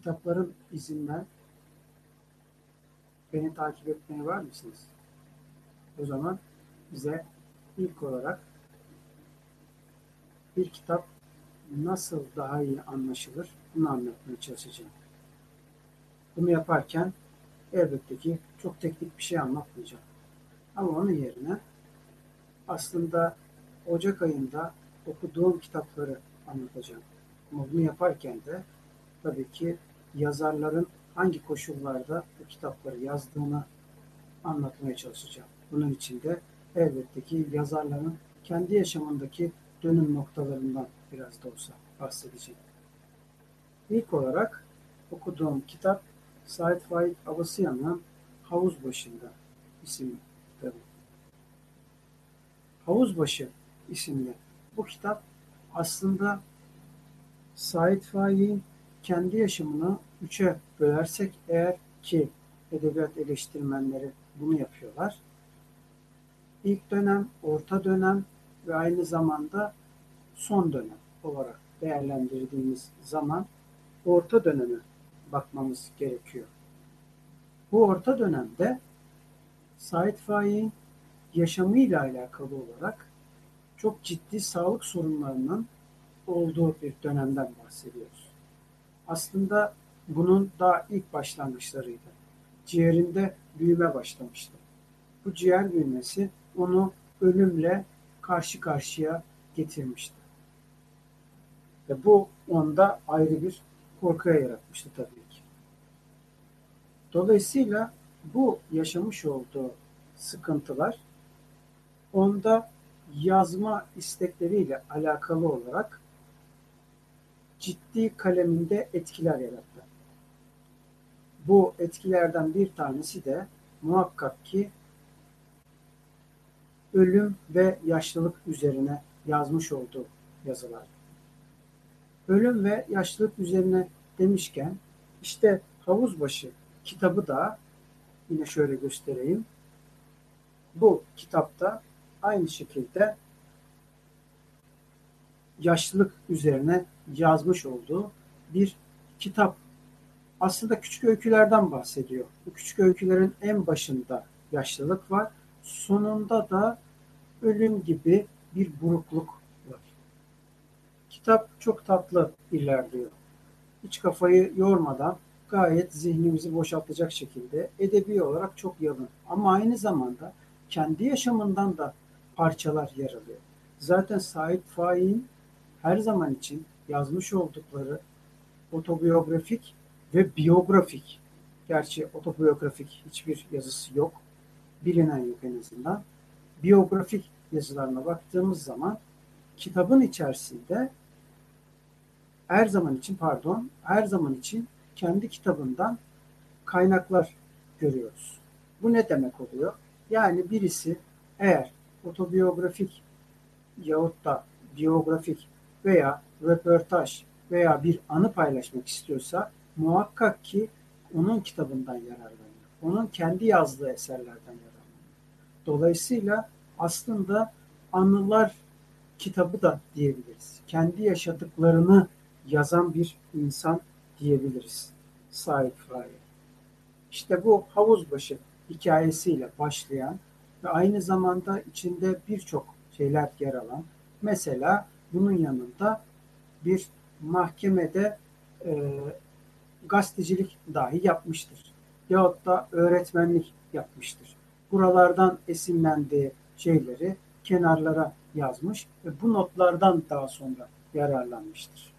Kitapların izinden beni takip etmeye var mısınız? O zaman bize ilk olarak bir kitap nasıl daha iyi anlaşılır bunu anlatmaya çalışacağım. Bunu yaparken elbette ki çok teknik bir şey anlatmayacağım. Ama onun yerine aslında Ocak ayında okuduğum kitapları anlatacağım. Ama bunu yaparken de tabii ki yazarların hangi koşullarda bu kitapları yazdığını anlatmaya çalışacağım. Bunun için de elbette ki yazarların kendi yaşamındaki dönüm noktalarından biraz da olsa bahsedeceğim. İlk olarak okuduğum kitap Said Faik Abasıyan'ın Havuz Başında isimli kitabı. Havuz Başı isimli bu kitap aslında Said Faik'in kendi yaşamını üçe bölersek eğer ki edebiyat eleştirmenleri bunu yapıyorlar. İlk dönem, orta dönem ve aynı zamanda son dönem olarak değerlendirdiğimiz zaman orta döneme bakmamız gerekiyor. Bu orta dönemde Said Faik'in yaşamıyla alakalı olarak çok ciddi sağlık sorunlarının olduğu bir dönemden bahsediyoruz. Aslında bunun daha ilk başlangıçlarıydı. Ciğerinde büyüme başlamıştı. Bu ciğer büyümesi onu ölümle karşı karşıya getirmişti. Ve bu onda ayrı bir korkuya yaratmıştı tabii ki. Dolayısıyla bu yaşamış olduğu sıkıntılar onda yazma istekleriyle alakalı olarak ciddi kaleminde etkiler yarattı. Bu etkilerden bir tanesi de muhakkak ki ölüm ve yaşlılık üzerine yazmış olduğu yazılar. Ölüm ve yaşlılık üzerine demişken işte Havuzbaşı kitabı da yine şöyle göstereyim. Bu kitapta aynı şekilde yaşlılık üzerine yazmış olduğu bir kitap. Aslında küçük öykülerden bahsediyor. Bu küçük öykülerin en başında yaşlılık var. Sonunda da ölüm gibi bir burukluk var. Kitap çok tatlı ilerliyor. Hiç kafayı yormadan gayet zihnimizi boşaltacak şekilde edebi olarak çok yalın. Ama aynı zamanda kendi yaşamından da parçalar yer alıyor. Zaten Said Faik'in her zaman için yazmış oldukları otobiyografik ve biyografik, gerçi otobiyografik hiçbir yazısı yok, bilinen yok en azından. Biyografik yazılarına baktığımız zaman kitabın içerisinde her zaman için pardon, her zaman için kendi kitabından kaynaklar görüyoruz. Bu ne demek oluyor? Yani birisi eğer otobiyografik yahut da biyografik veya röportaj veya bir anı paylaşmak istiyorsa muhakkak ki onun kitabından yararlanıyor. Onun kendi yazdığı eserlerden yararlanıyor. Dolayısıyla aslında anılar kitabı da diyebiliriz. Kendi yaşadıklarını yazan bir insan diyebiliriz. Said Faik. İşte bu havuzbaşı hikayesiyle başlayan ve aynı zamanda içinde birçok şeyler yer alan mesela bunun yanında bir mahkemede e, gazetecilik dahi yapmıştır. yahut da öğretmenlik yapmıştır. Buralardan esinlendiği şeyleri kenarlara yazmış ve bu notlardan daha sonra yararlanmıştır.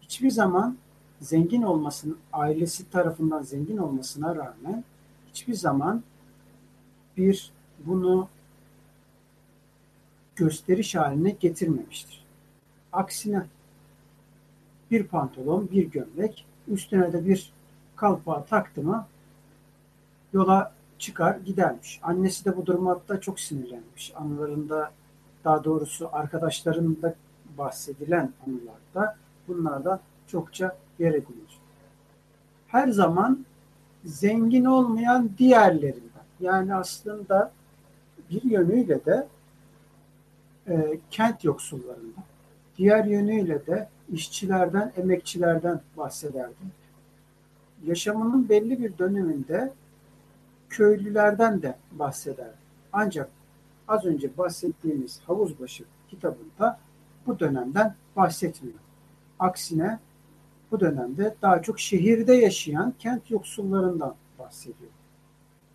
Hiçbir zaman zengin olmasının, ailesi tarafından zengin olmasına rağmen hiçbir zaman bir bunu gösteriş haline getirmemiştir. Aksine bir pantolon, bir gömlek, üstüne de bir kalpağı taktı mı yola çıkar gidermiş. Annesi de bu duruma hatta çok sinirlenmiş. Anılarında daha doğrusu arkadaşlarında bahsedilen anılarda bunlarda çokça yer edinir. Her zaman zengin olmayan diğerlerinden yani aslında bir yönüyle de e, kent yoksullarından, diğer yönüyle de işçilerden, emekçilerden bahsederdim. Yaşamının belli bir döneminde köylülerden de bahsederdim. Ancak az önce bahsettiğimiz Havuzbaşı kitabında bu dönemden bahsetmiyor. Aksine bu dönemde daha çok şehirde yaşayan kent yoksullarından bahsediyor.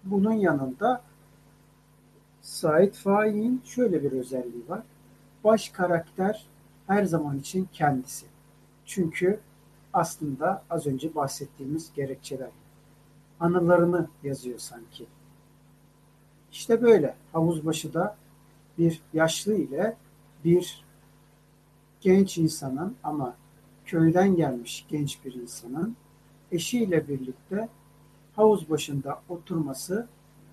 Bunun yanında Said Faik'in şöyle bir özelliği var. Baş karakter her zaman için kendisi. Çünkü aslında az önce bahsettiğimiz gerekçeler. Anılarını yazıyor sanki. İşte böyle havuzbaşı da bir yaşlı ile bir genç insanın ama köyden gelmiş genç bir insanın eşiyle birlikte havuz başında oturması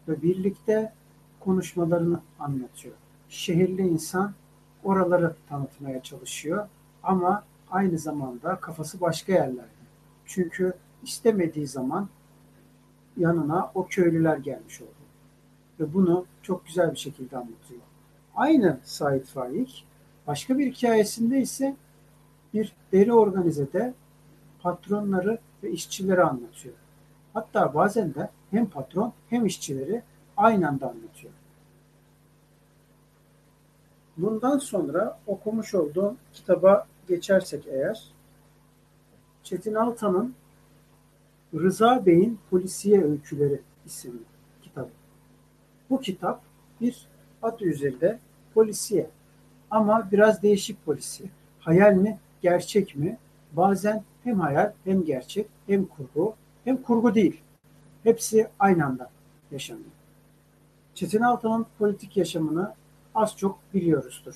ve birlikte konuşmalarını anlatıyor. Şehirli insan oraları tanıtmaya çalışıyor ama aynı zamanda kafası başka yerlerde. Çünkü istemediği zaman yanına o köylüler gelmiş oldu. Ve bunu çok güzel bir şekilde anlatıyor. Aynı Said Faik başka bir hikayesinde ise bir deri organizede patronları ve işçileri anlatıyor. Hatta bazen de hem patron hem işçileri aynı anda anlatıyor. Bundan sonra okumuş olduğum kitaba geçersek eğer, Çetin Altan'ın Rıza Bey'in Polisiye Öyküleri isimli kitabı. Bu kitap bir adı üzerinde polisiye ama biraz değişik polisiye. Hayal mi, gerçek mi? Bazen hem hayal hem gerçek hem kurgu hem kurgu değil. Hepsi aynı anda yaşanıyor. Çetin Altan'ın politik yaşamını az çok biliyoruzdur.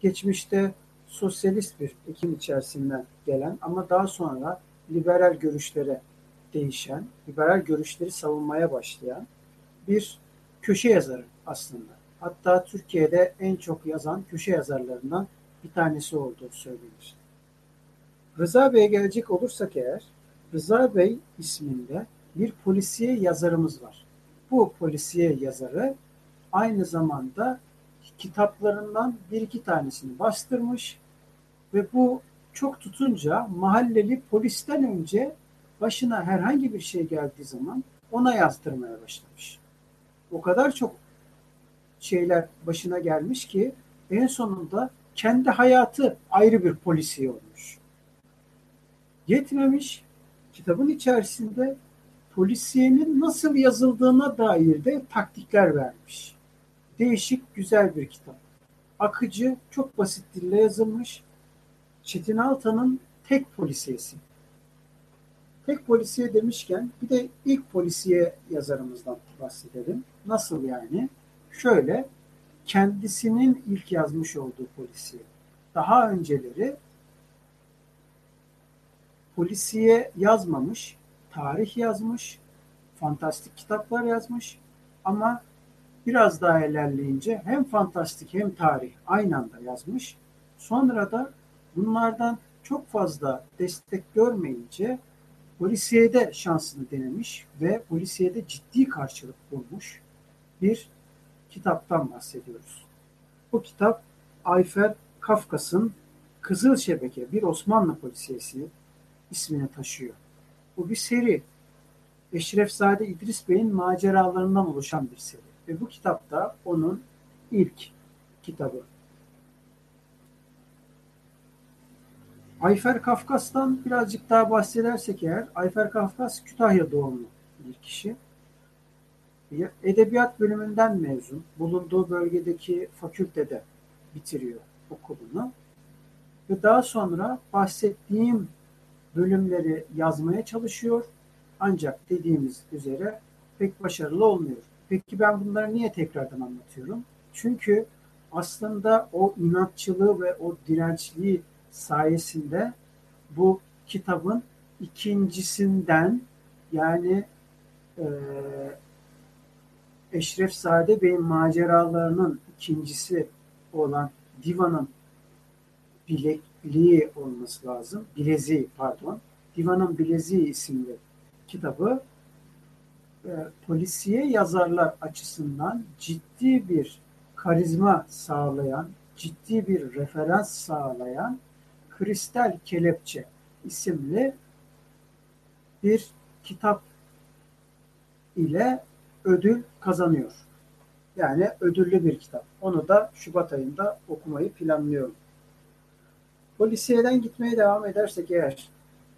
Geçmişte sosyalist bir ekim içerisinden gelen ama daha sonra liberal görüşlere değişen, liberal görüşleri savunmaya başlayan bir köşe yazarı aslında. Hatta Türkiye'de en çok yazan köşe yazarlarından bir tanesi olduğu söylenir. Rıza Bey'e gelecek olursak eğer, Rıza Bey isminde bir polisiye yazarımız var. Bu polisiye yazarı aynı zamanda kitaplarından bir iki tanesini bastırmış ve bu çok tutunca mahalleli polisten önce başına herhangi bir şey geldiği zaman ona yazdırmaya başlamış. O kadar çok şeyler başına gelmiş ki en sonunda kendi hayatı ayrı bir polisiye olmuş. Yetmemiş, kitabın içerisinde polisiyenin nasıl yazıldığına dair de taktikler vermiş. Değişik, güzel bir kitap. Akıcı, çok basit dille yazılmış. Çetin Altan'ın tek polisiyesi. Tek polisiye demişken bir de ilk polisiye yazarımızdan bahsedelim. Nasıl yani? Şöyle, kendisinin ilk yazmış olduğu polisiye. Daha önceleri polisiye yazmamış, tarih yazmış, fantastik kitaplar yazmış ama biraz daha ilerleyince hem fantastik hem tarih aynı anda yazmış. Sonra da bunlardan çok fazla destek görmeyince polisiyede şansını denemiş ve polisiyede ciddi karşılık bulmuş bir kitaptan bahsediyoruz. Bu kitap Ayfer Kafkas'ın Kızıl Şebeke bir Osmanlı polisiyesi ismini taşıyor. Bu bir seri. Eşrefzade İdris Bey'in maceralarından oluşan bir seri. Ve bu kitapta onun ilk kitabı. Ayfer Kafkas'tan birazcık daha bahsedersek eğer, Ayfer Kafkas Kütahya doğumlu bir kişi. Edebiyat bölümünden mezun. Bulunduğu bölgedeki fakültede bitiriyor okulunu. Ve daha sonra bahsettiğim bölümleri yazmaya çalışıyor. Ancak dediğimiz üzere pek başarılı olmuyor. Peki ben bunları niye tekrardan anlatıyorum? Çünkü aslında o inatçılığı ve o dirençliği sayesinde bu kitabın ikincisinden yani e, Eşref Sade Bey'in maceralarının ikincisi olan Divan'ın bilekliği olması lazım. Bileziği pardon. Divan'ın Bileziği isimli kitabı e, polisiye yazarlar açısından ciddi bir karizma sağlayan, ciddi bir referans sağlayan Kristal Kelepçe isimli bir kitap ile ödül kazanıyor. Yani ödüllü bir kitap. Onu da Şubat ayında okumayı planlıyorum. Polisiyeden gitmeye devam edersek eğer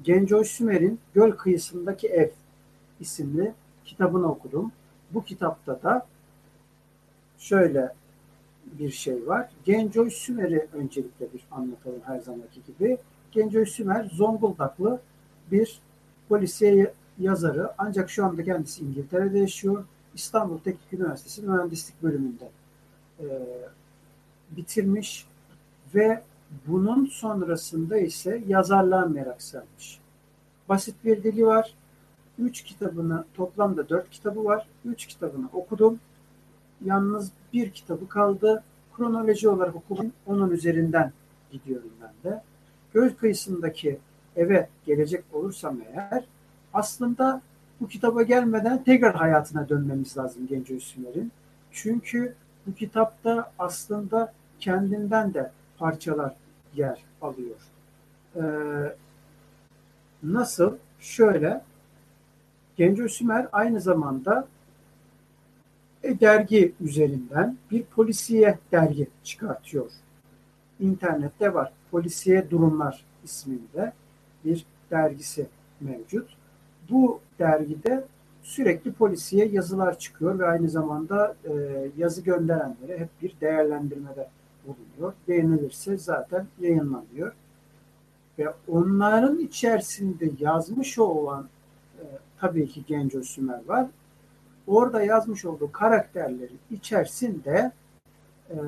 Gencoy Sümer'in Göl Kıyısındaki Ev isimli kitabını okudum. Bu kitapta da şöyle bir şey var. Gencoy Sümer'i öncelikle bir anlatalım her zamanki gibi. Gencoy Sümer Zonguldaklı bir polisiye yazarı ancak şu anda kendisi İngiltere'de yaşıyor. İstanbul Teknik Üniversitesi Mühendislik bölümünde e, bitirmiş ve bunun sonrasında ise yazarlığa merak sarmış. Basit bir dili var. Üç kitabını, toplamda dört kitabı var. Üç kitabını okudum. Yalnız bir kitabı kaldı. Kronoloji olarak okudum. Onun üzerinden gidiyorum ben de. Göl kıyısındaki eve gelecek olursam eğer aslında bu kitaba gelmeden tekrar hayatına dönmemiz lazım Genco Üstüner'in. Çünkü bu kitapta aslında kendinden de parçalar yer alıyor. Ee, nasıl? Şöyle, Genco Sümer aynı zamanda e, dergi üzerinden bir polisiye dergi çıkartıyor. İnternette var. Polisiye Durumlar isminde bir dergisi mevcut. Bu dergide sürekli polisiye yazılar çıkıyor ve aynı zamanda e, yazı gönderenlere hep bir değerlendirmede bulunuyor. Beğenilirse zaten yayınlanıyor. Ve onların içerisinde yazmış olan tabii ki Genco Sümer var. Orada yazmış olduğu karakterlerin içerisinde e,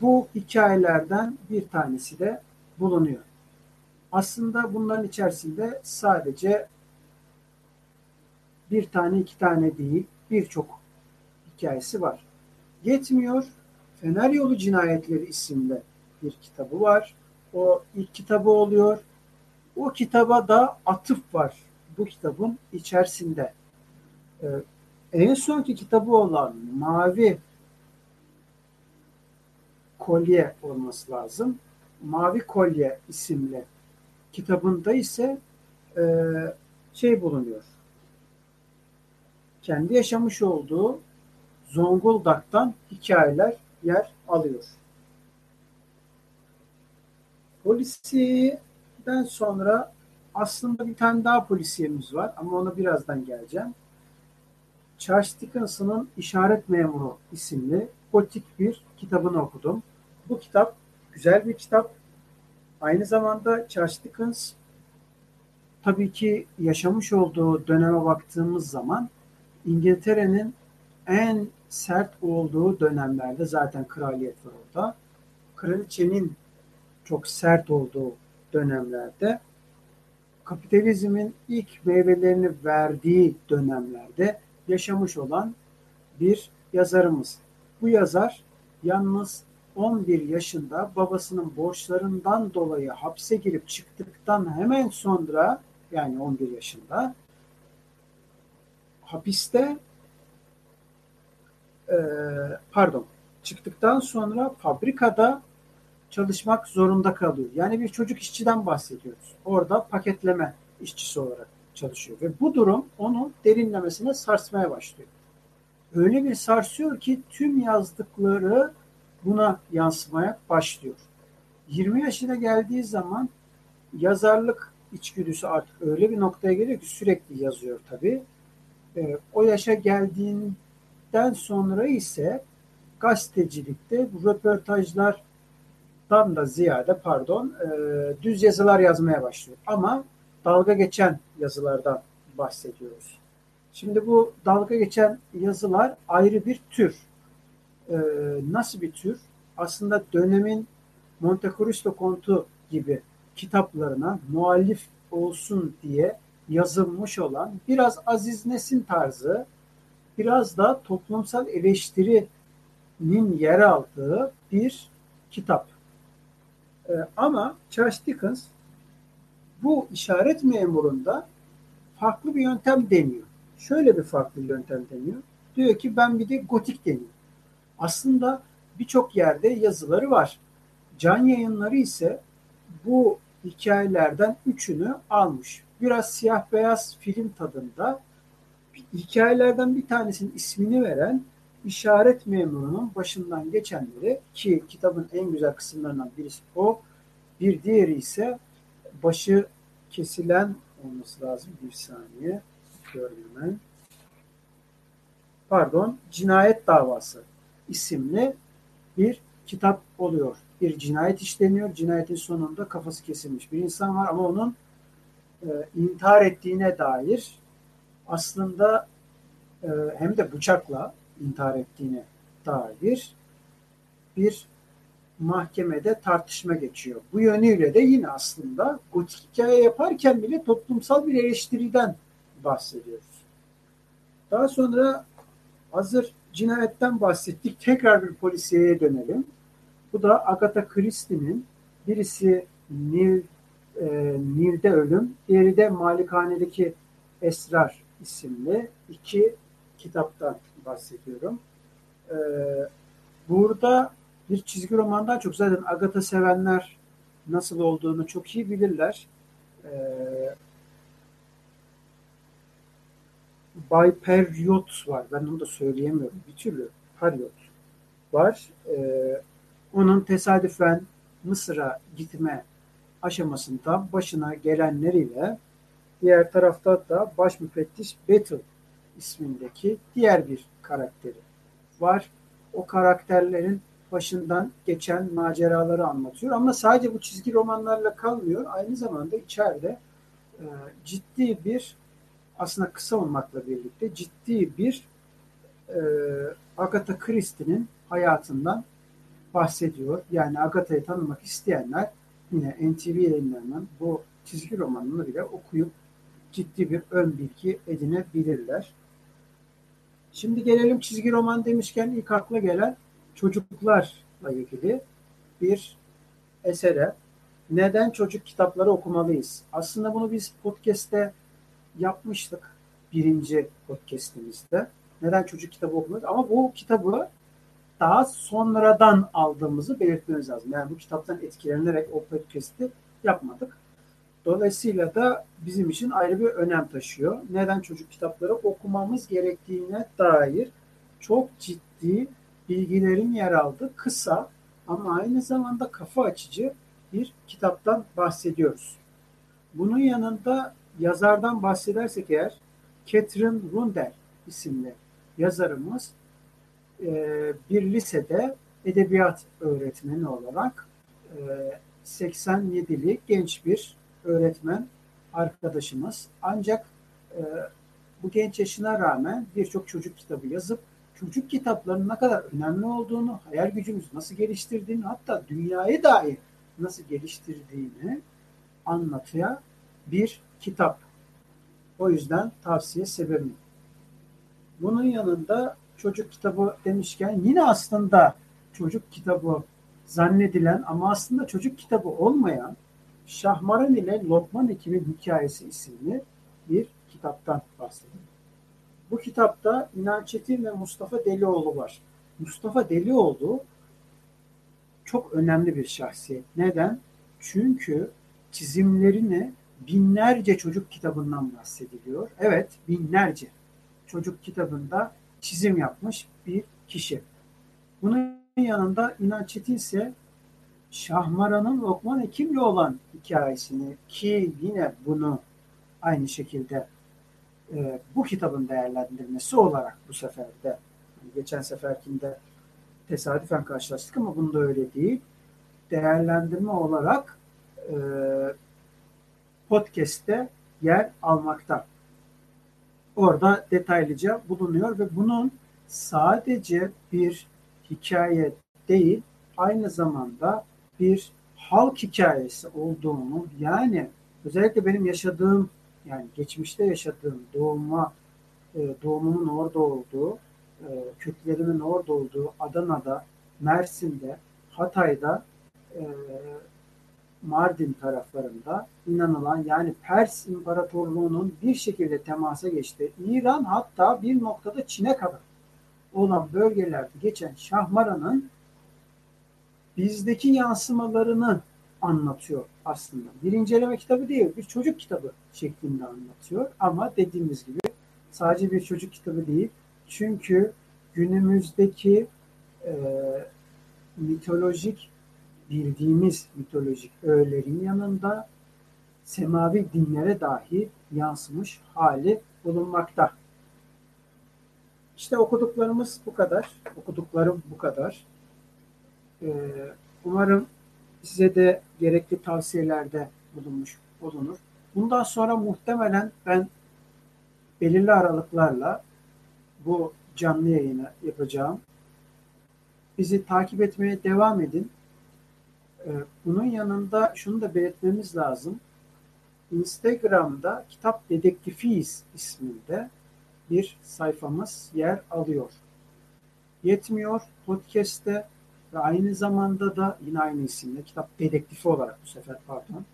bu hikayelerden bir tanesi de bulunuyor. Aslında bunların içerisinde sadece bir tane iki tane değil birçok hikayesi var. Yetmiyor. Fener Yolu Cinayetleri isimli bir kitabı var. O ilk kitabı oluyor. O kitaba da atıf var bu kitabın içerisinde. Ee, en sonki kitabı olan Mavi Kolye olması lazım. Mavi Kolye isimli kitabında ise e, şey bulunuyor. Kendi yaşamış olduğu Zonguldak'tan hikayeler yer alıyor. Polisiyeden sonra aslında bir tane daha polisiyemiz var ama ona birazdan geleceğim. Charles Dickens'ın İşaret Memuru isimli gotik bir kitabını okudum. Bu kitap güzel bir kitap. Aynı zamanda Charles Dickens tabii ki yaşamış olduğu döneme baktığımız zaman İngiltere'nin en sert olduğu dönemlerde zaten kraliyet var orada. Kraliçenin çok sert olduğu dönemlerde kapitalizmin ilk meyvelerini verdiği dönemlerde yaşamış olan bir yazarımız. Bu yazar yalnız 11 yaşında babasının borçlarından dolayı hapse girip çıktıktan hemen sonra yani 11 yaşında hapiste pardon çıktıktan sonra fabrikada çalışmak zorunda kalıyor. Yani bir çocuk işçiden bahsediyoruz. Orada paketleme işçisi olarak çalışıyor ve bu durum onu derinlemesine sarsmaya başlıyor. Öyle bir sarsıyor ki tüm yazdıkları buna yansımaya başlıyor. 20 yaşına geldiği zaman yazarlık içgüdüsü artık öyle bir noktaya geliyor ki sürekli yazıyor tabii. E, o yaşa geldiğinden sonra ise gazetecilikte röportajlardan da ziyade pardon e, düz yazılar yazmaya başlıyor. Ama dalga geçen yazılardan bahsediyoruz. Şimdi bu dalga geçen yazılar ayrı bir tür. Ee, nasıl bir tür? Aslında dönemin Monte Cristo Kontu gibi kitaplarına muallif olsun diye yazılmış olan biraz Aziz Nesin tarzı, biraz da toplumsal eleştirinin yer aldığı bir kitap. Ee, ama Charles Dickens bu işaret memurunda farklı bir yöntem deniyor. Şöyle bir farklı yöntem deniyor. Diyor ki ben bir de gotik deniyor. Aslında birçok yerde yazıları var. Can yayınları ise bu hikayelerden üçünü almış. Biraz siyah beyaz film tadında hikayelerden bir tanesinin ismini veren işaret memurunun başından geçenleri ki kitabın en güzel kısımlarından birisi o. Bir diğeri ise başı kesilen olması lazım. Bir saniye. Bakıyorum hemen. Pardon. Cinayet Davası isimli bir kitap oluyor. Bir cinayet işleniyor. Cinayetin sonunda kafası kesilmiş bir insan var ama onun e, intihar ettiğine dair aslında e, hem de bıçakla intihar ettiğine dair bir mahkemede tartışma geçiyor. Bu yönüyle de yine aslında gotik hikaye yaparken bile toplumsal bir eleştiriden bahsediyoruz. Daha sonra hazır cinayetten bahsettik. Tekrar bir polisiyeye dönelim. Bu da Agatha Christie'nin birisi Nil, e, Nil'de Ölüm, diğeri de Malikane'deki Esrar isimli iki kitaptan bahsediyorum. E, burada bir çizgi romandan çok zaten Agatha sevenler nasıl olduğunu çok iyi bilirler. Ee, Bay Periot var. Ben onu da söyleyemiyorum. Bir türlü Periot var. Ee, onun tesadüfen Mısır'a gitme aşamasında başına gelenleriyle diğer tarafta da baş müfettiş Battle ismindeki diğer bir karakteri var. O karakterlerin başından geçen maceraları anlatıyor. Ama sadece bu çizgi romanlarla kalmıyor. Aynı zamanda içeride e, ciddi bir aslında kısa olmakla birlikte ciddi bir e, Agatha Christie'nin hayatından bahsediyor. Yani Agatha'yı tanımak isteyenler yine NTV yayınlarından bu çizgi romanını bile okuyup ciddi bir ön bilgi edinebilirler. Şimdi gelelim çizgi roman demişken ilk akla gelen çocuklarla ilgili bir esere. Neden çocuk kitapları okumalıyız? Aslında bunu biz podcast'te yapmıştık. Birinci podcast'imizde. Neden çocuk kitabı okumalıyız? Ama bu kitabı daha sonradan aldığımızı belirtmemiz lazım. Yani bu kitaptan etkilenerek o podcast'i yapmadık. Dolayısıyla da bizim için ayrı bir önem taşıyor. Neden çocuk kitapları okumamız gerektiğine dair çok ciddi bilgilerin yer aldığı kısa ama aynı zamanda kafa açıcı bir kitaptan bahsediyoruz. Bunun yanında yazardan bahsedersek eğer Catherine Rundell isimli yazarımız e, bir lisede edebiyat öğretmeni olarak 87'li e, genç bir öğretmen arkadaşımız. Ancak e, bu genç yaşına rağmen birçok çocuk kitabı yazıp çocuk kitaplarının ne kadar önemli olduğunu, hayal gücümüzü nasıl geliştirdiğini, hatta dünyayı dahi nasıl geliştirdiğini anlatıya bir kitap. O yüzden tavsiye sebebim. Bunun yanında çocuk kitabı demişken yine aslında çocuk kitabı zannedilen ama aslında çocuk kitabı olmayan Şahmaran ile Lokman Ekim'in hikayesi isimli bir kitaptan bahsediyor. Bu kitapta İnan Çetin ve Mustafa Delioğlu var. Mustafa Delioğlu çok önemli bir şahsiyet. Neden? Çünkü çizimlerini binlerce çocuk kitabından bahsediliyor. Evet, binlerce çocuk kitabında çizim yapmış bir kişi. Bunun yanında İnan Çetin ise Şahmaran'ın Lokman Hekim'le olan hikayesini ki yine bunu aynı şekilde e, bu kitabın değerlendirmesi olarak bu sefer de geçen seferkinde tesadüfen karşılaştık ama bunda öyle değil. Değerlendirme olarak e, podcast'te yer almakta. Orada detaylıca bulunuyor ve bunun sadece bir hikaye değil, aynı zamanda bir halk hikayesi olduğunu yani özellikle benim yaşadığım yani geçmişte yaşadığım doğuma e, doğumumun orada olduğu e, köklerimin orada olduğu Adana'da, Mersin'de, Hatay'da e, Mardin taraflarında inanılan yani Pers İmparatorluğu'nun bir şekilde temasa geçti. İran hatta bir noktada Çin'e kadar olan bölgelerde geçen Şahmaran'ın bizdeki yansımalarını anlatıyor aslında. Bir inceleme kitabı değil, bir çocuk kitabı şeklinde anlatıyor. Ama dediğimiz gibi sadece bir çocuk kitabı değil. Çünkü günümüzdeki e, mitolojik bildiğimiz mitolojik öğelerin yanında semavi dinlere dahi yansımış hali bulunmakta. İşte okuduklarımız bu kadar. Okuduklarım bu kadar. Ee, umarım size de gerekli tavsiyelerde bulunmuş olunur. Bundan sonra muhtemelen ben belirli aralıklarla bu canlı yayını yapacağım. Bizi takip etmeye devam edin. Ee, bunun yanında şunu da belirtmemiz lazım. Instagram'da Kitap Dedektifiyiz isminde bir sayfamız yer alıyor. Yetmiyor podcast'te ve aynı zamanda da yine aynı isimle kitap dedektifi olarak bu sefer pardon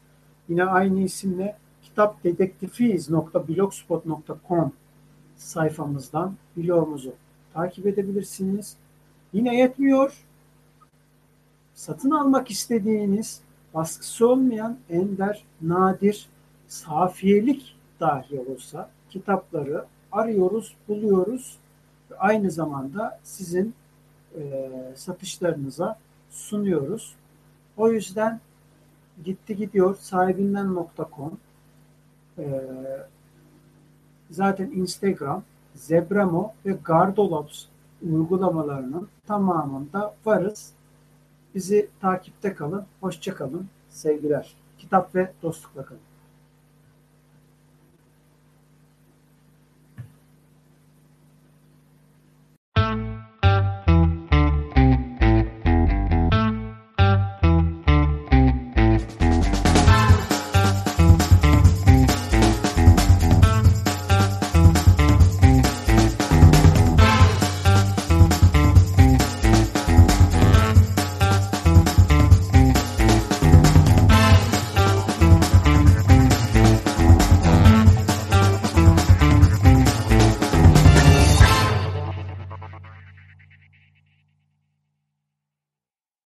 yine aynı isimle kitapdedektifiyiz.blogspot.com sayfamızdan blogumuzu takip edebilirsiniz. Yine yetmiyor. Satın almak istediğiniz baskısı olmayan ender, nadir, safiyelik dahi olsa kitapları arıyoruz, buluyoruz ve aynı zamanda sizin e, satışlarınıza sunuyoruz. O yüzden gitti gidiyor sahibinden.com e, zaten Instagram, Zebramo ve Gardolabs uygulamalarının tamamında varız. Bizi takipte kalın. Hoşça kalın. Sevgiler. Kitap ve dostlukla kalın.